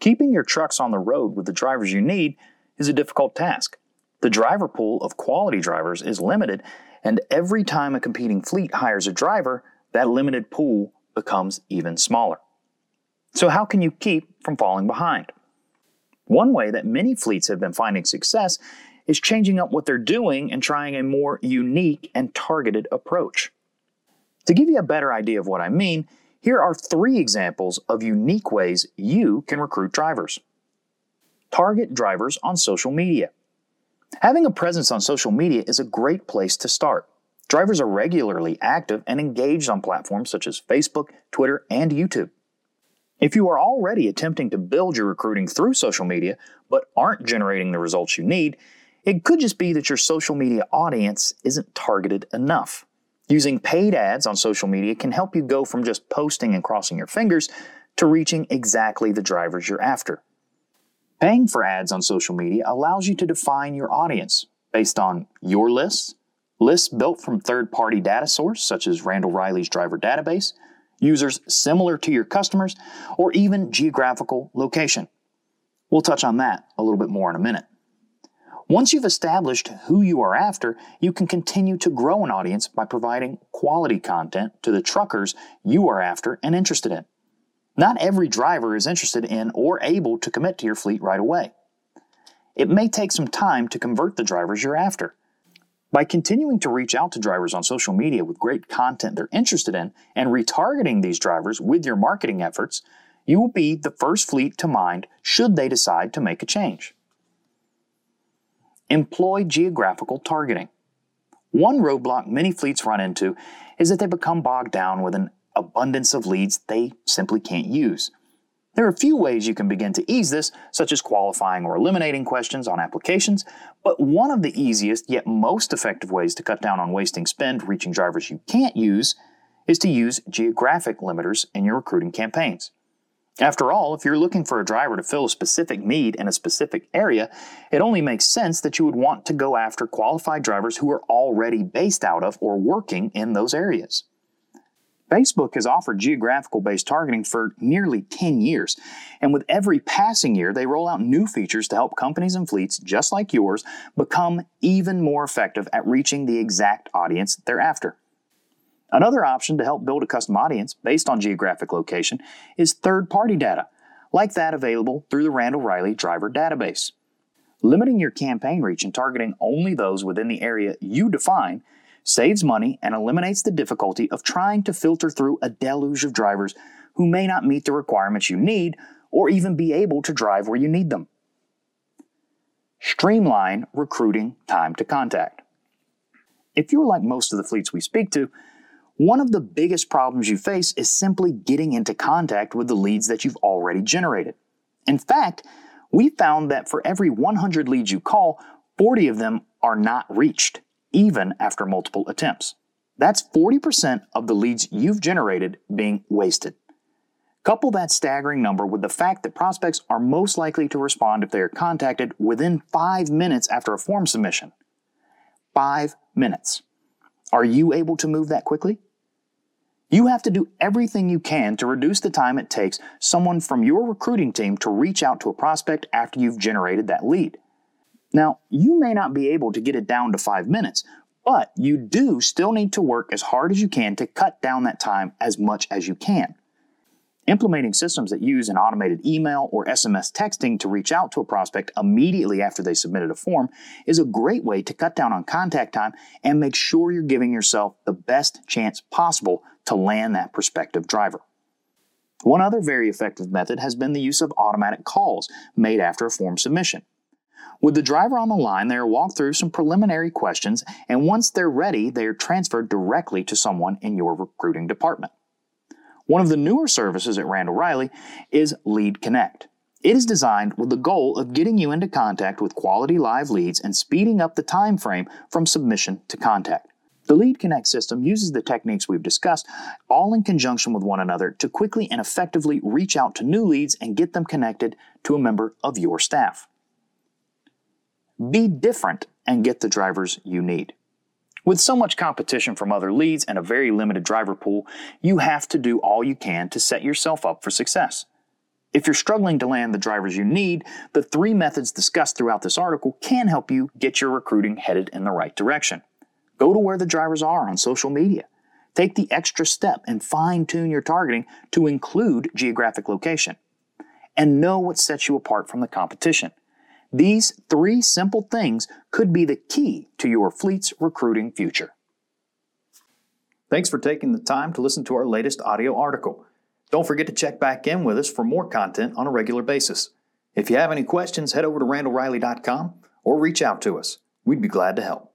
Keeping your trucks on the road with the drivers you need is a difficult task. The driver pool of quality drivers is limited, and every time a competing fleet hires a driver, that limited pool becomes even smaller. So, how can you keep from falling behind? One way that many fleets have been finding success is changing up what they're doing and trying a more unique and targeted approach. To give you a better idea of what I mean, here are three examples of unique ways you can recruit drivers. Target drivers on social media. Having a presence on social media is a great place to start. Drivers are regularly active and engaged on platforms such as Facebook, Twitter, and YouTube. If you are already attempting to build your recruiting through social media but aren't generating the results you need, it could just be that your social media audience isn't targeted enough. Using paid ads on social media can help you go from just posting and crossing your fingers to reaching exactly the drivers you're after. Paying for ads on social media allows you to define your audience based on your lists, lists built from third party data source such as Randall Reilly's driver database, users similar to your customers, or even geographical location. We'll touch on that a little bit more in a minute. Once you've established who you are after, you can continue to grow an audience by providing quality content to the truckers you are after and interested in. Not every driver is interested in or able to commit to your fleet right away. It may take some time to convert the drivers you're after. By continuing to reach out to drivers on social media with great content they're interested in and retargeting these drivers with your marketing efforts, you will be the first fleet to mind should they decide to make a change. Employ geographical targeting. One roadblock many fleets run into is that they become bogged down with an abundance of leads they simply can't use. There are a few ways you can begin to ease this, such as qualifying or eliminating questions on applications, but one of the easiest yet most effective ways to cut down on wasting spend reaching drivers you can't use is to use geographic limiters in your recruiting campaigns. After all, if you're looking for a driver to fill a specific need in a specific area, it only makes sense that you would want to go after qualified drivers who are already based out of or working in those areas. Facebook has offered geographical based targeting for nearly 10 years, and with every passing year, they roll out new features to help companies and fleets just like yours become even more effective at reaching the exact audience they're after. Another option to help build a custom audience based on geographic location is third party data, like that available through the Randall Reilly driver database. Limiting your campaign reach and targeting only those within the area you define saves money and eliminates the difficulty of trying to filter through a deluge of drivers who may not meet the requirements you need or even be able to drive where you need them. Streamline recruiting time to contact. If you're like most of the fleets we speak to, one of the biggest problems you face is simply getting into contact with the leads that you've already generated. In fact, we found that for every 100 leads you call, 40 of them are not reached, even after multiple attempts. That's 40% of the leads you've generated being wasted. Couple that staggering number with the fact that prospects are most likely to respond if they are contacted within five minutes after a form submission. Five minutes. Are you able to move that quickly? You have to do everything you can to reduce the time it takes someone from your recruiting team to reach out to a prospect after you've generated that lead. Now, you may not be able to get it down to five minutes, but you do still need to work as hard as you can to cut down that time as much as you can. Implementing systems that use an automated email or SMS texting to reach out to a prospect immediately after they submitted a form is a great way to cut down on contact time and make sure you're giving yourself the best chance possible to land that prospective driver. One other very effective method has been the use of automatic calls made after a form submission. With the driver on the line, they are walked through some preliminary questions, and once they're ready, they are transferred directly to someone in your recruiting department. One of the newer services at Randall Reilly is Lead Connect. It is designed with the goal of getting you into contact with quality live leads and speeding up the time frame from submission to contact. The Lead Connect system uses the techniques we've discussed, all in conjunction with one another, to quickly and effectively reach out to new leads and get them connected to a member of your staff. Be different and get the drivers you need. With so much competition from other leads and a very limited driver pool, you have to do all you can to set yourself up for success. If you're struggling to land the drivers you need, the three methods discussed throughout this article can help you get your recruiting headed in the right direction. Go to where the drivers are on social media. Take the extra step and fine tune your targeting to include geographic location. And know what sets you apart from the competition. These three simple things could be the key to your fleet's recruiting future. Thanks for taking the time to listen to our latest audio article. Don't forget to check back in with us for more content on a regular basis. If you have any questions, head over to randallreilly.com or reach out to us. We'd be glad to help.